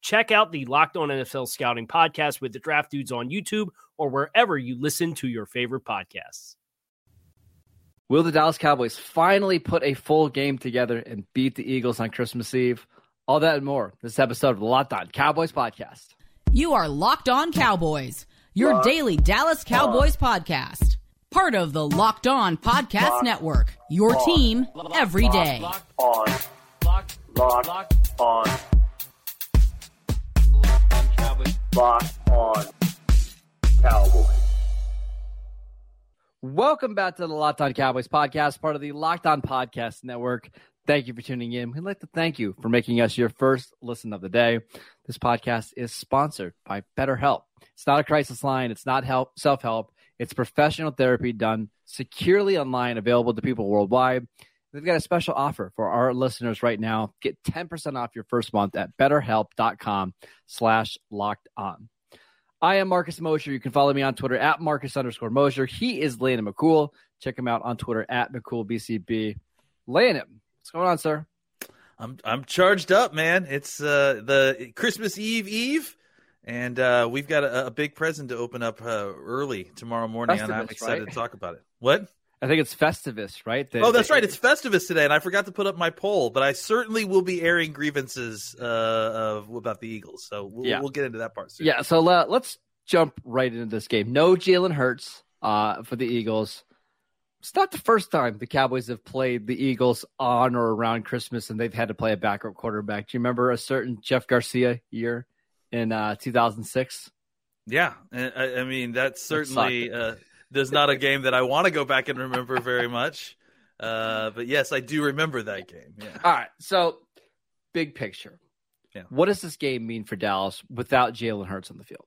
Check out the Locked On NFL Scouting podcast with the Draft Dudes on YouTube or wherever you listen to your favorite podcasts. Will the Dallas Cowboys finally put a full game together and beat the Eagles on Christmas Eve? All that and more. This episode of the Locked On Cowboys podcast. You are Locked On Cowboys, your Locked daily Dallas Cowboys on. podcast. Part of the Locked On Podcast Locked Network. Your on. team every day. Locked on. Locked, Locked on. Locked on Cowboys. Welcome back to the Locked On Cowboys podcast, part of the Locked On Podcast Network. Thank you for tuning in. We'd like to thank you for making us your first listen of the day. This podcast is sponsored by BetterHelp. It's not a crisis line, it's not help self-help. It's professional therapy done securely online, available to people worldwide. They've got a special offer for our listeners right now. Get 10% off your first month at betterhelp.com slash locked on. I am Marcus Mosher. You can follow me on Twitter at Marcus underscore Mosher. He is Landon McCool. Check him out on Twitter at McCoolBCB. Landon, what's going on, sir? I'm I'm charged up, man. It's uh, the Christmas Eve Eve, and uh, we've got a, a, big present to open up uh, early tomorrow morning, Festivus, and I'm excited right? to talk about it. What? I think it's Festivus, right? The, oh, that's the, right. It's Festivus today, and I forgot to put up my poll, but I certainly will be airing grievances uh, about the Eagles. So we'll, yeah. we'll get into that part soon. Yeah. So uh, let's jump right into this game. No Jalen Hurts uh, for the Eagles. It's not the first time the Cowboys have played the Eagles on or around Christmas, and they've had to play a backup quarterback. Do you remember a certain Jeff Garcia year in uh, 2006? Yeah, I, I mean that's certainly there's not a game that I want to go back and remember very much. Uh, but yes, I do remember that game. Yeah. All right. So, big picture. Yeah. What does this game mean for Dallas without Jalen Hurts on the field?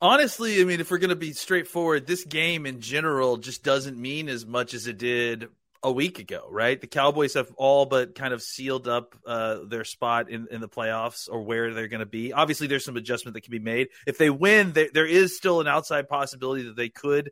Honestly, I mean, if we're going to be straightforward, this game in general just doesn't mean as much as it did a week ago, right? The Cowboys have all but kind of sealed up uh, their spot in, in the playoffs or where they're going to be. Obviously, there's some adjustment that can be made. If they win, they, there is still an outside possibility that they could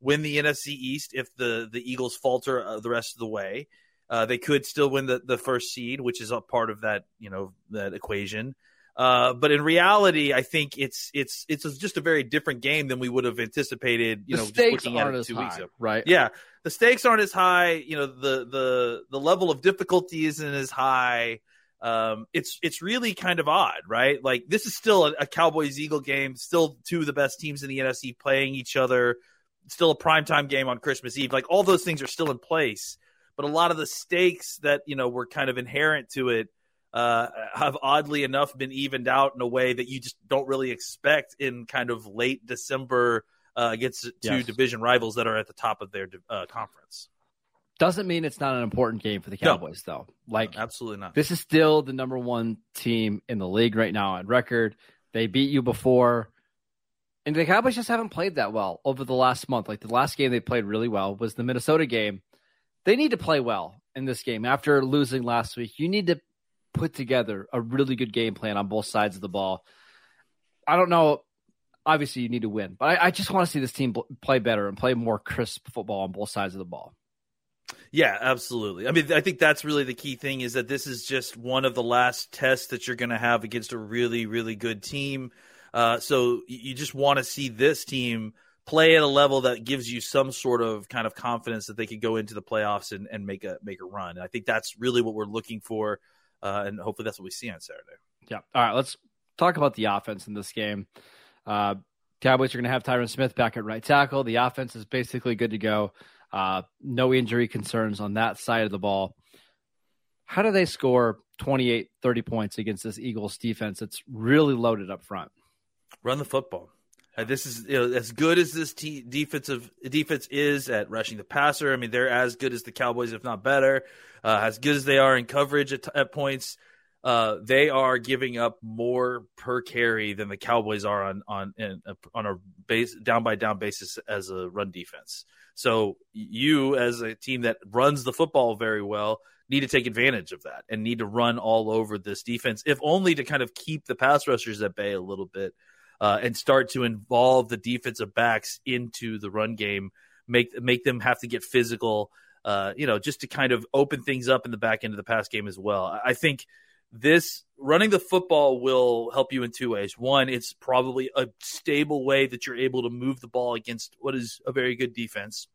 win the NFC East if the, the Eagles falter uh, the rest of the way. Uh, they could still win the, the first seed, which is a part of that, you know, that equation. Uh, but in reality, I think it's it's it's just a very different game than we would have anticipated. You the know, stakes aren't two high, weeks ago, right? Yeah, the stakes aren't as high. You know, the the the level of difficulty isn't as high. Um, it's it's really kind of odd, right? Like this is still a, a Cowboys Eagle game, still two of the best teams in the NFC playing each other, still a primetime game on Christmas Eve. Like all those things are still in place, but a lot of the stakes that you know were kind of inherent to it uh, have oddly enough been evened out in a way that you just don't really expect in kind of late December uh, against two yes. division rivals that are at the top of their uh, conference. Doesn't mean it's not an important game for the Cowboys, no. though. Like, no, absolutely not. This is still the number one team in the league right now on record. They beat you before. And the Cowboys just haven't played that well over the last month. Like the last game they played really well was the Minnesota game. They need to play well in this game after losing last week. You need to put together a really good game plan on both sides of the ball. I don't know. Obviously, you need to win, but I, I just want to see this team play better and play more crisp football on both sides of the ball. Yeah, absolutely. I mean, I think that's really the key thing is that this is just one of the last tests that you're going to have against a really, really good team. Uh, so you just want to see this team play at a level that gives you some sort of kind of confidence that they could go into the playoffs and, and make a make a run. And I think that's really what we're looking for, uh, and hopefully that's what we see on Saturday. Yeah. All right. Let's talk about the offense in this game. Uh, Cowboys are going to have Tyron Smith back at right tackle. The offense is basically good to go. Uh, no injury concerns on that side of the ball. How do they score 28, 30 points against this Eagles defense that's really loaded up front? Run the football. Uh, this is you know, as good as this t- defensive defense is at rushing the passer. I mean, they're as good as the Cowboys, if not better. Uh, as good as they are in coverage at, at points, uh, they are giving up more per carry than the Cowboys are on on in, on a base down by down basis as a run defense. So you, as a team that runs the football very well, need to take advantage of that and need to run all over this defense, if only to kind of keep the pass rushers at bay a little bit uh, and start to involve the defensive backs into the run game, make make them have to get physical, uh, you know, just to kind of open things up in the back end of the pass game as well. I think this running the football will help you in two ways. One, it's probably a stable way that you're able to move the ball against what is a very good defense.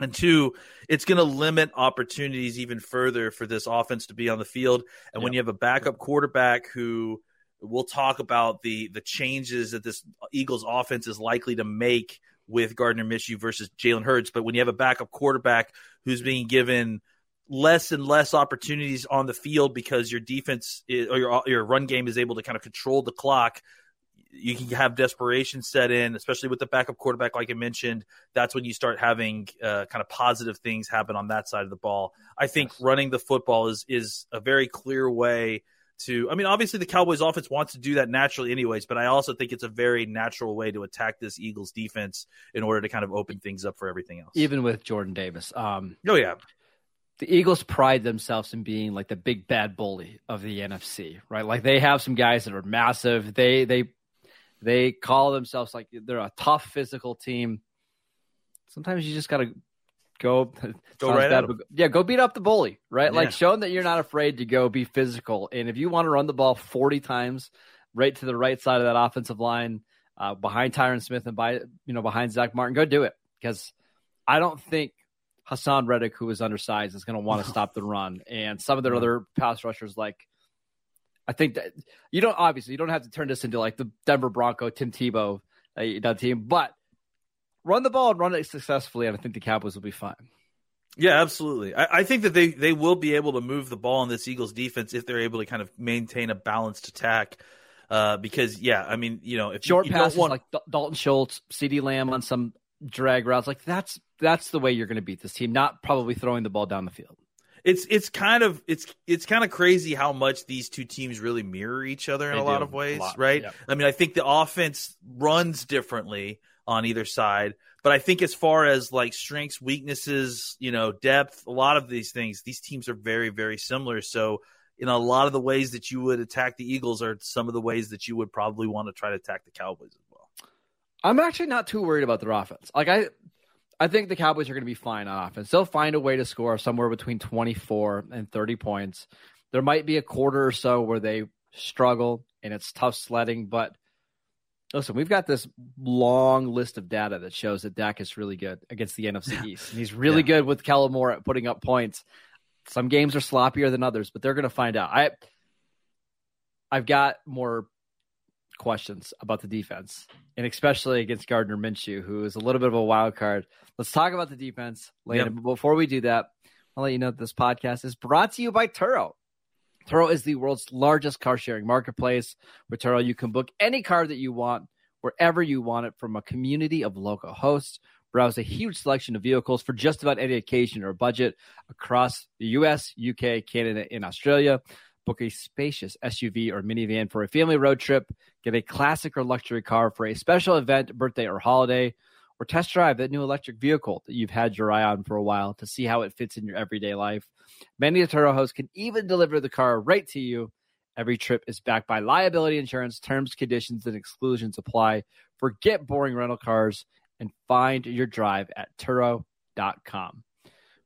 And two, it's going to limit opportunities even further for this offense to be on the field. And yep. when you have a backup quarterback who We'll talk about the the changes that this Eagles offense is likely to make with Gardner Minshew versus Jalen Hurts. But when you have a backup quarterback who's being given less and less opportunities on the field because your defense is, or your your run game is able to kind of control the clock, you can have desperation set in, especially with the backup quarterback, like I mentioned. That's when you start having uh, kind of positive things happen on that side of the ball. I think running the football is is a very clear way to I mean obviously the Cowboys offense wants to do that naturally anyways, but I also think it's a very natural way to attack this Eagles defense in order to kind of open things up for everything else. Even with Jordan Davis. Um Oh yeah. The Eagles pride themselves in being like the big bad bully of the NFC, right? Like they have some guys that are massive. They they they call themselves like they're a tough physical team. Sometimes you just got to go go right bad, yeah go beat up the bully right? Yeah. like show them that you're not afraid to go be physical. And if you want to run the ball 40 times right to the right side of that offensive line uh, behind Tyron Smith and by you know behind Zach Martin go do it. Because I don't think Haason Reddick who is undersized is going to want to stop the run. And some of their other pass rushers like I think that you don't obviously you don't have to turn this into like the Denver Bronco Tim Tebow uh, team. But run the ball and run it successfully, and I think the Cowboys will be fine. Yeah, absolutely. I, I, think that they, they will be able to move the ball in this Eagles defense if they're able to kind of maintain a balanced attack. Uh, because yeah, I mean, you know, if short you, you passes want... like Dalton Schultz, CeeDee Lamb on some drag routes, like that's that's the way you're going to beat this team. Not probably throwing the ball down the field. It's it's kind of it's it's kind of crazy how much these two teams really mirror each other in they a lot of ways, lot. right? Yep. I mean, I think the offense runs differently on either side. But I think as far as like strengths, weaknesses, you know, depth, a lot of these things, these teams are very, very similar. So, in a lot of the ways that you would attack the Eagles are some of the ways that you would probably want to try to attack the Cowboys as well. I'm actually not too worried about their offense. Like I I think the Cowboys are going to be fine on offense. They'll find a way to score somewhere between 24 and 30 points. There might be a quarter or so where they struggle and it's tough sledding, but Listen, we've got this long list of data that shows that Dak is really good against the NFC East. And he's really yeah. good with Kellen Moore at putting up points. Some games are sloppier than others, but they're going to find out. I, I've got more questions about the defense, and especially against Gardner Minshew, who is a little bit of a wild card. Let's talk about the defense later. Yep. But before we do that, I'll let you know that this podcast is brought to you by Turo. Turo is the world's largest car sharing marketplace. With Turo, you can book any car that you want wherever you want it from a community of local hosts. Browse a huge selection of vehicles for just about any occasion or budget across the US, UK, Canada, and Australia. Book a spacious SUV or minivan for a family road trip. Get a classic or luxury car for a special event, birthday, or holiday or test drive that new electric vehicle that you've had your eye on for a while to see how it fits in your everyday life. Many hosts can even deliver the car right to you. Every trip is backed by liability insurance. Terms, conditions, and exclusions apply. Forget boring rental cars and find your drive at Turo.com.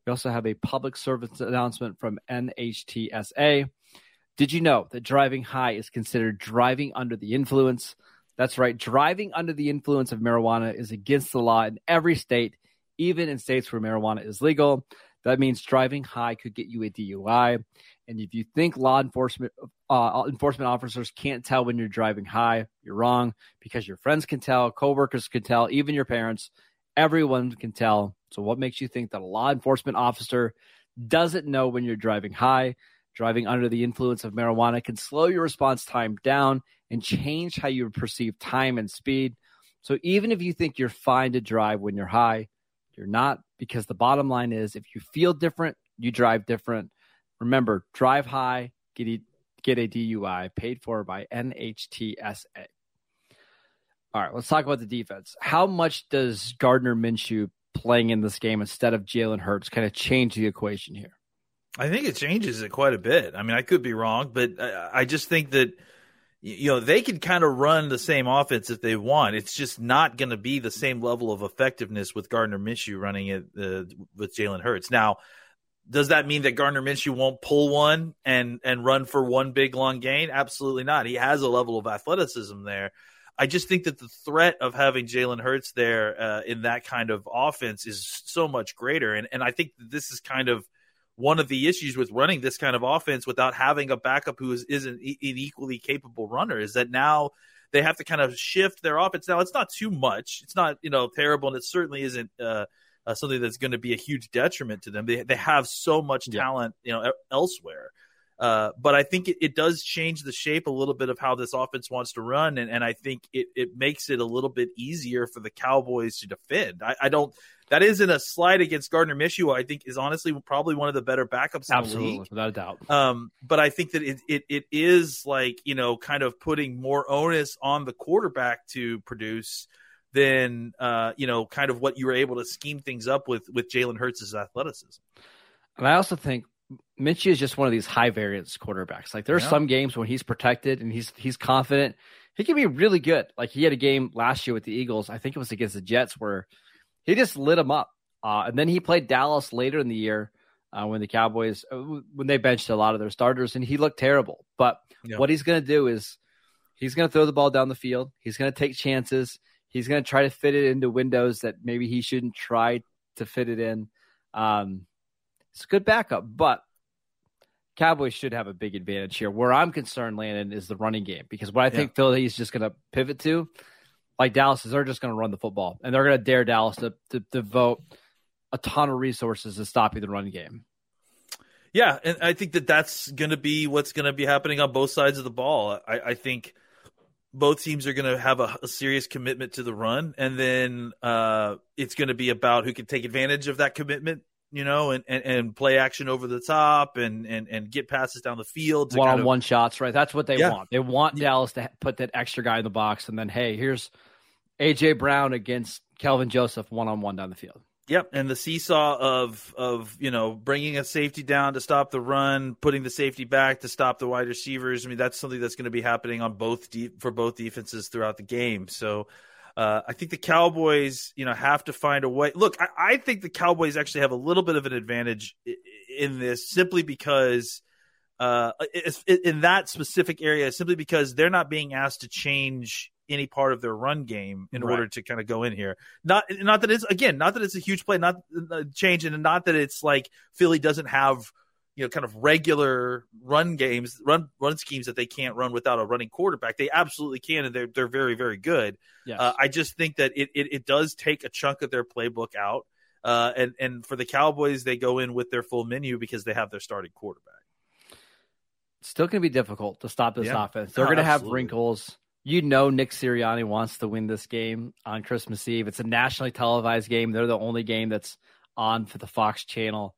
We also have a public service announcement from NHTSA. Did you know that driving high is considered driving under the influence? That's right. Driving under the influence of marijuana is against the law in every state, even in states where marijuana is legal. That means driving high could get you a DUI. And if you think law enforcement uh, enforcement officers can't tell when you're driving high, you're wrong because your friends can tell, coworkers can tell, even your parents. Everyone can tell. So, what makes you think that a law enforcement officer doesn't know when you're driving high? Driving under the influence of marijuana can slow your response time down and change how you perceive time and speed. So, even if you think you're fine to drive when you're high, you're not because the bottom line is if you feel different, you drive different. Remember, drive high, get a, get a DUI paid for by NHTSA. All right, let's talk about the defense. How much does Gardner Minshew playing in this game instead of Jalen Hurts kind of change the equation here? I think it changes it quite a bit. I mean, I could be wrong, but I, I just think that you know they can kind of run the same offense if they want. It's just not going to be the same level of effectiveness with Gardner Minshew running it uh, with Jalen Hurts. Now, does that mean that Gardner Minshew won't pull one and and run for one big long gain? Absolutely not. He has a level of athleticism there. I just think that the threat of having Jalen Hurts there uh, in that kind of offense is so much greater, and and I think this is kind of one of the issues with running this kind of offense without having a backup who is, isn't an equally capable runner is that now they have to kind of shift their offense. Now it's not too much. It's not, you know, terrible. And it certainly isn't, uh, uh, something that's going to be a huge detriment to them. They, they have so much talent, you know, elsewhere. Uh, but I think it, it, does change the shape a little bit of how this offense wants to run, and, and I think it, it makes it a little bit easier for the Cowboys to defend. I, I don't that isn't a slide against Gardner Minshew. I think is honestly probably one of the better backups in Absolutely, without a doubt. Um, but I think that it, it it is like you know kind of putting more onus on the quarterback to produce than uh, you know kind of what you were able to scheme things up with with Jalen Hurts' athleticism. And I also think Minshew is just one of these high variance quarterbacks. Like there are yeah. some games when he's protected and he's he's confident. He can be really good. Like he had a game last year with the Eagles. I think it was against the Jets where he just lit him up. Uh, and then he played Dallas later in the year uh, when the Cowboys uh, when they benched a lot of their starters, and he looked terrible. But yeah. what he's going to do is he's going to throw the ball down the field. He's going to take chances. He's going to try to fit it into windows that maybe he shouldn't try to fit it in. Um, it's a good backup, but Cowboys should have a big advantage here. Where I'm concerned, Landon, is the running game because what I think yeah. Philly is just going to pivot to like Dallas is they're just going to run the football and they're going to dare Dallas to, to devote a ton of resources to stopping the run game. Yeah, and I think that that's going to be what's going to be happening on both sides of the ball. I, I think both teams are going to have a, a, serious commitment to the run, and then uh, it's going to be about who can take advantage of that commitment you know, and, and, and play action over the top and, and, and get passes down the field. One on one shots, right? That's what they yeah. want. They want yeah. Dallas to put that extra guy in the box, and then hey, here's AJ Brown against Kelvin Joseph one on one down the field. Yep, and the seesaw of of you know bringing a safety down to stop the run, putting the safety back to stop the wide receivers. I mean, that's something that's going to be happening on both de- for both defenses throughout the game. So uh, I think the Cowboys, you know, have to find a way. Look, I, I, think the Cowboys actually have a little bit of an advantage in this simply because, uh, in that specific area, simply because they're not being asked to change any part of their run game in right. order to kind of go in here. Not, not that it's again, not that it's a huge play, not uh, change, and not that it's like Philly doesn't have you know kind of regular run games run run schemes that they can't run without a running quarterback they absolutely can and they're they're very very good yes. uh, i just think that it, it, it does take a chunk of their playbook out uh, and and for the cowboys they go in with their full menu because they have their starting quarterback it's still going to be difficult to stop this yeah. offense they're oh, going to have wrinkles you know Nick Sirianni wants to win this game on Christmas Eve. It's a nationally televised game. They're the only game that's on for the Fox channel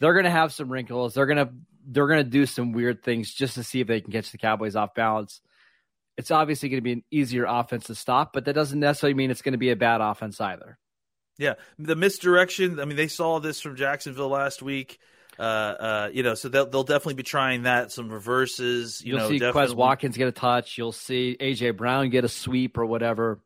they're going to have some wrinkles. They're going to they're going to do some weird things just to see if they can catch the Cowboys off balance. It's obviously going to be an easier offense to stop, but that doesn't necessarily mean it's going to be a bad offense either. Yeah, the misdirection. I mean, they saw this from Jacksonville last week. Uh, uh, you know, so they'll they'll definitely be trying that. Some reverses. You will know, see definitely. Quez Watkins get a touch. You'll see AJ Brown get a sweep or whatever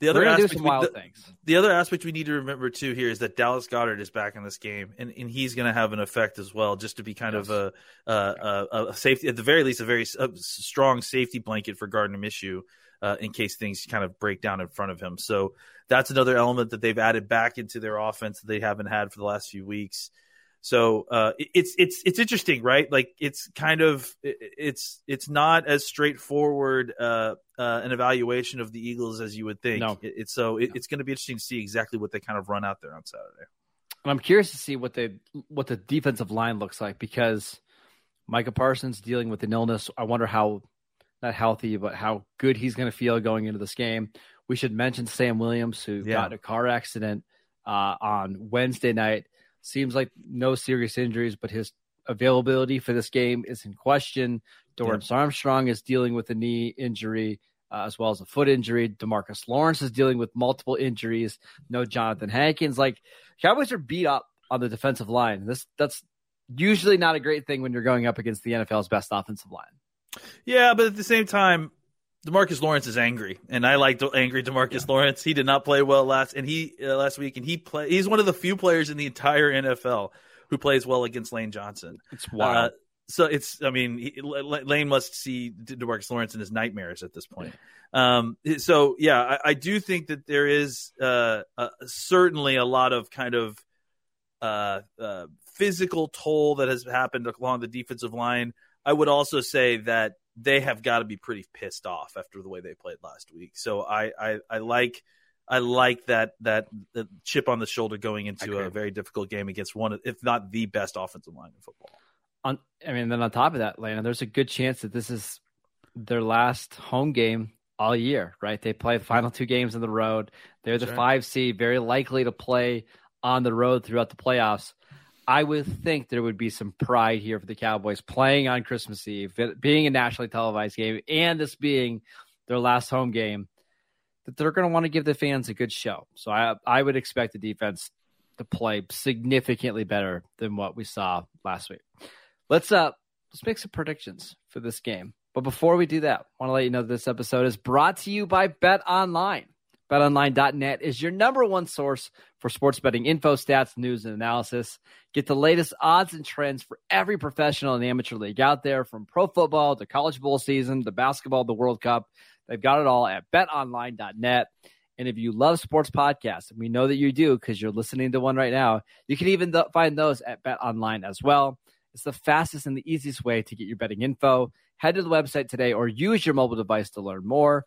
The other We're gonna do aspect some we- wild the- things. the other aspect we need to remember too here is that Dallas Goedert is back in this game, and, and he's going to have an effect as well, just to be kind of a, a, a, a safety, at the very least, a very a strong safety blanket for Gardner Minshew uh, in case things kind of break down in front of him. So that's another element that they've added back into their offense that they haven't had for the last few weeks. So uh, it's it's it's interesting, right? Like it's kind of it's it's not as straightforward uh, uh, an evaluation of the Eagles as you would think. No. It- it's so it, it's going to be interesting to see exactly what they kind of run out there on Saturday. And I'm curious to see what the what the defensive line looks like because Micah Parsons dealing with an illness. I wonder how not healthy, but how good he's going to feel going into this game. We should mention Sam Williams, who Yeah. got in a car accident uh, on Wednesday night. Seems like no serious injuries, but his availability for this game is in question. Dorance Armstrong is dealing with a knee injury uh, as well as a foot injury. Demarcus Lawrence is dealing with multiple injuries. No Johnathan Hankins. Like Cowboys are beat up on the defensive line. This that's usually not a great thing when you're going up against the NFL's best offensive line. Yeah, but at the same time, Demarcus Lawrence is angry, and I like the angry Demarcus Lawrence. He did not play well last and he uh, last week, and he play. He's one of the few players in the entire NFL who plays well against Lane Johnson. It's Uh, so it's, I mean, he, Lane must see De- Demarcus Lawrence in his nightmares at this point. Um, so yeah, I, I do think that there is uh, uh, certainly a lot of kind of uh, uh, physical toll that has happened along the defensive line. I would also say that they have got to be pretty pissed off after the way they played last week. So I, I, I like. I like that that the chip on the shoulder going into a very difficult game against one, of- if not the best offensive line in football. on, I mean, then on top of that, Lana, there's a good chance that this is their last home game all year, right? They play the final two games on the road. They're the Sure. five seed, very likely to play on the road throughout the playoffs. I would think there would be some pride here for the Cowboys playing on Christmas Eve, being a nationally televised game, and this being their last home game. That they're going to want to give the fans a good show. So I I would expect the defense to play significantly better than what we saw last week. Let's uh let's make some predictions for this game. But before we do that, I want to let you know that this episode is brought to you by Bet Online. BetOnline.net is your number one source for sports betting info, stats, news, and analysis. Get the latest odds and trends for every professional and amateur league out there, from pro football to college bowl season to basketball, the World Cup. They've got it all at BetOnline.net. And if you love sports podcasts, and we know that you do because you're listening to one right now, you can even th- find those at BetOnline as well. It's the fastest and the easiest way to get your betting info. Head to the website today or use your mobile device to learn more.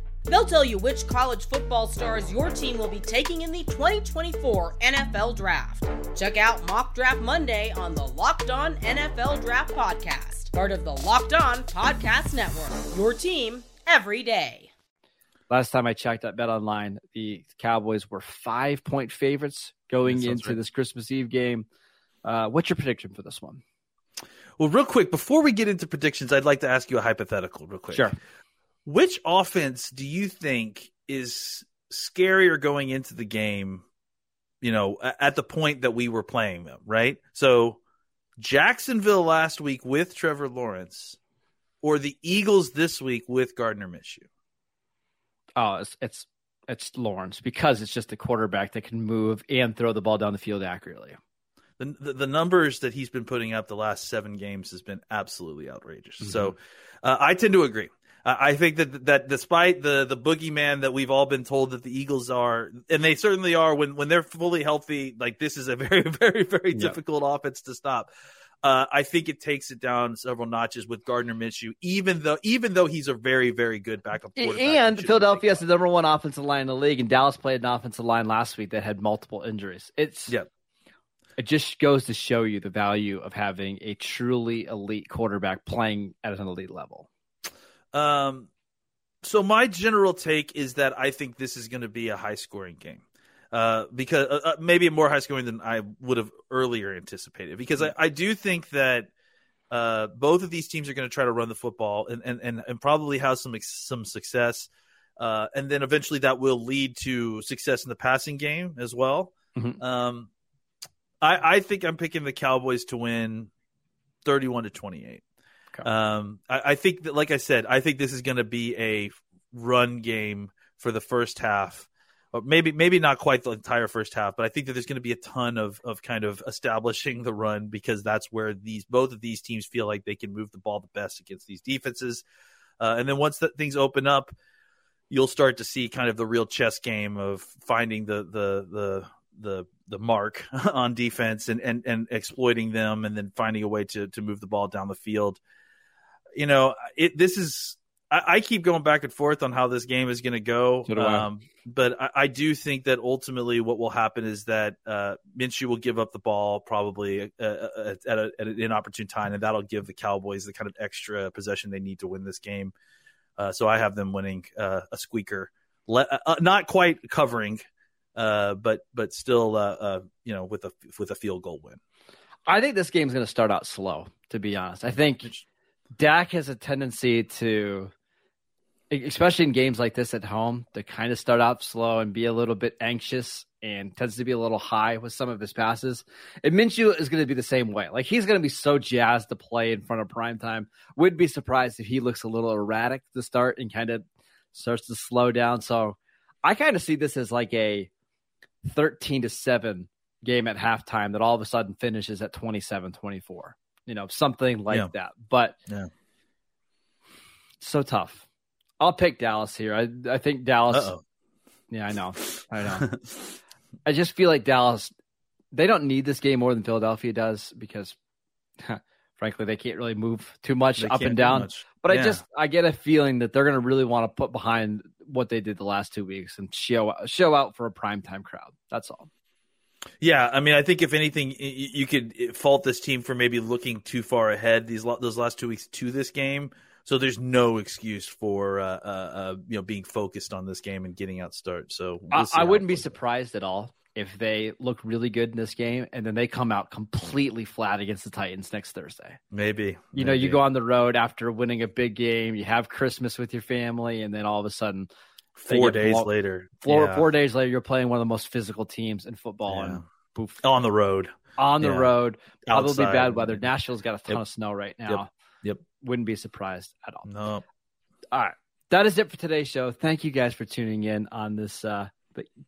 They'll tell you which college football stars your team will be taking in the 2024 NFL Draft. Check out Mock Draft Monday on the Locked On NFL Draft Podcast, part of the Locked On Podcast Network. Your team every day. Last time I checked at Bet Online, the Cowboys were five point favorites going into right. this Christmas Eve game. Uh, what's your prediction for this one? Well, real quick, before we get into predictions, I'd like to ask you a hypothetical, real quick. Sure. Which offense do you think is scarier going into the game? You know, at the point that we were playing them, right? So, Jacksonville last week with Trevor Lawrence, or the Eagles this week with Gardner Minshew. Oh, it's it's it's Lawrence because it's just a quarterback that can move and throw the ball down the field accurately. The, the the numbers that he's been putting up the last seven games has been absolutely outrageous. So, uh, I tend to agree. I think that that despite the the boogeyman that we've all been told that the Eagles are, and they certainly are when when they're fully healthy, like this is a very very very Yeah. difficult offense to stop. Uh, I think it takes it down several notches with Gardner Minshew, even though even though he's a very very good backup quarterback. And Philadelphia has the number one offensive line in the league, and Dallas played an offensive line last week that had multiple injuries. It's Yep. It just goes to show you the value of having a truly elite quarterback playing at an elite level. Um, so my general take is that I think this is going to be a high scoring game. Uh, because uh, uh, maybe more high scoring than I would have earlier anticipated. Because I, I do think that Uh, both of these teams are going to try to run the football and, and, and, and probably have some some success. Uh, and then eventually that will lead to success in the passing game as well. Mhm. Um, I, I think I'm picking the Cowboys to win 31 to 28. Um, I, I think that, like I said, I think this is going to be a run game for the first half. Or maybe maybe not quite the entire first half, but I think that there's going to be a ton of of kind of establishing the run because that's where these both of these teams feel like they can move the ball the best against these defenses. Uh, and then once that things open up, you'll start to see kind of the real chess game of finding the the the the the mark on defense and and and exploiting them, and then finding a way to to move the ball down the field. You know, it this is. I, I keep going back and forth on how this game is going to go, So um, but I, I do think that ultimately what will happen is that uh, Minshew will give up the ball probably uh, uh, at, a, at an inopportune time, and that'll give the Cowboys the kind of extra possession they need to win this game. Uh, so I have them winning uh, a squeaker, Le- uh, not quite covering, uh, but but still, uh, uh, you know, with a with a field goal win. I think this game's going to start out slow, to be honest. I think Dak has a tendency to, especially in games like this at home, to kind of start out slow and be a little bit anxious and tends to be a little high with some of his passes. And Minshew is going to be the same way. Like he's going to be so jazzed to play in front of prime time. Would be surprised if he looks a little erratic to start and kind of starts to slow down. So I kind of see this as like a 13 to 7 game at halftime that all of a sudden finishes at 27 24 you know something like Yeah. that but Yeah. so tough i'll pick dallas here i, I think dallas Uh-oh. yeah i know i know i just feel like dallas they don't need this game more than philadelphia does because frankly they can't really move too much They up and down much. but I just I get a feeling that they're going to really want to put behind what they did the last two weeks and show show out for a primetime crowd. That's all. Yeah, I mean, I think if anything, you could fault this team for maybe looking too far ahead these those last two weeks to this game. So there's no excuse for uh, uh, uh, you know being focused on this game and getting out start. So we'll I, I wouldn't be surprised at all if they look really good in this game and then they come out completely flat against the Titans next Thursday. Maybe You know, you go on the road after winning a big game, you have Christmas with your family, and then all of a sudden, four days blown- later, four yeah. four days later, you're playing one of the most physical teams in football, Yeah. and poof, on the road. on the Yeah. road, probably Outside. bad weather. Nashville's got a ton Yep. of snow right now. Yep. Wouldn't be surprised at all. No, All right. That is it for today's show. Thank you guys for tuning in on this uh,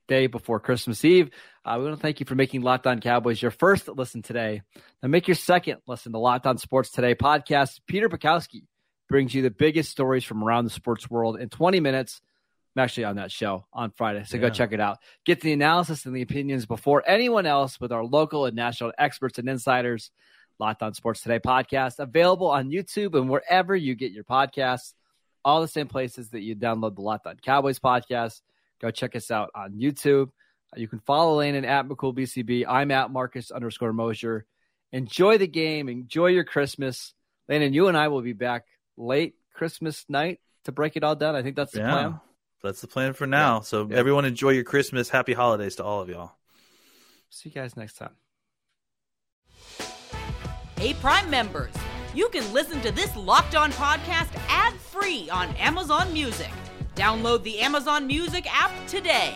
day before Christmas Eve. Uh, we want to thank you for making Locked On Cowboys your first listen today. Now make your second listen to Locked On Sports Today podcast. Peter Bukowski brings you the biggest stories from around the sports world in 20 minutes. I'm actually on that show on Friday, so go check it out. Get the analysis and the opinions before anyone else with our local and national experts and insiders. Locked On Sports Today podcast available on YouTube and wherever you get your podcasts. All the same places that you download the Locked On Cowboys podcast. Go check us out on YouTube. You can follow Landon at McCoolBCB. I'm at Marcus underscore Mosher. Enjoy the game. Enjoy your Christmas. Landon, you and I will be back late Christmas night to break it all down. I think that's the yeah, plan. That's the plan for now. So Yeah. everyone enjoy your Christmas. Happy holidays to all of y'all. See you guys next time. Hey, Prime members, you can listen to this Locked On podcast ad free on Amazon Music. Download the Amazon Music app today.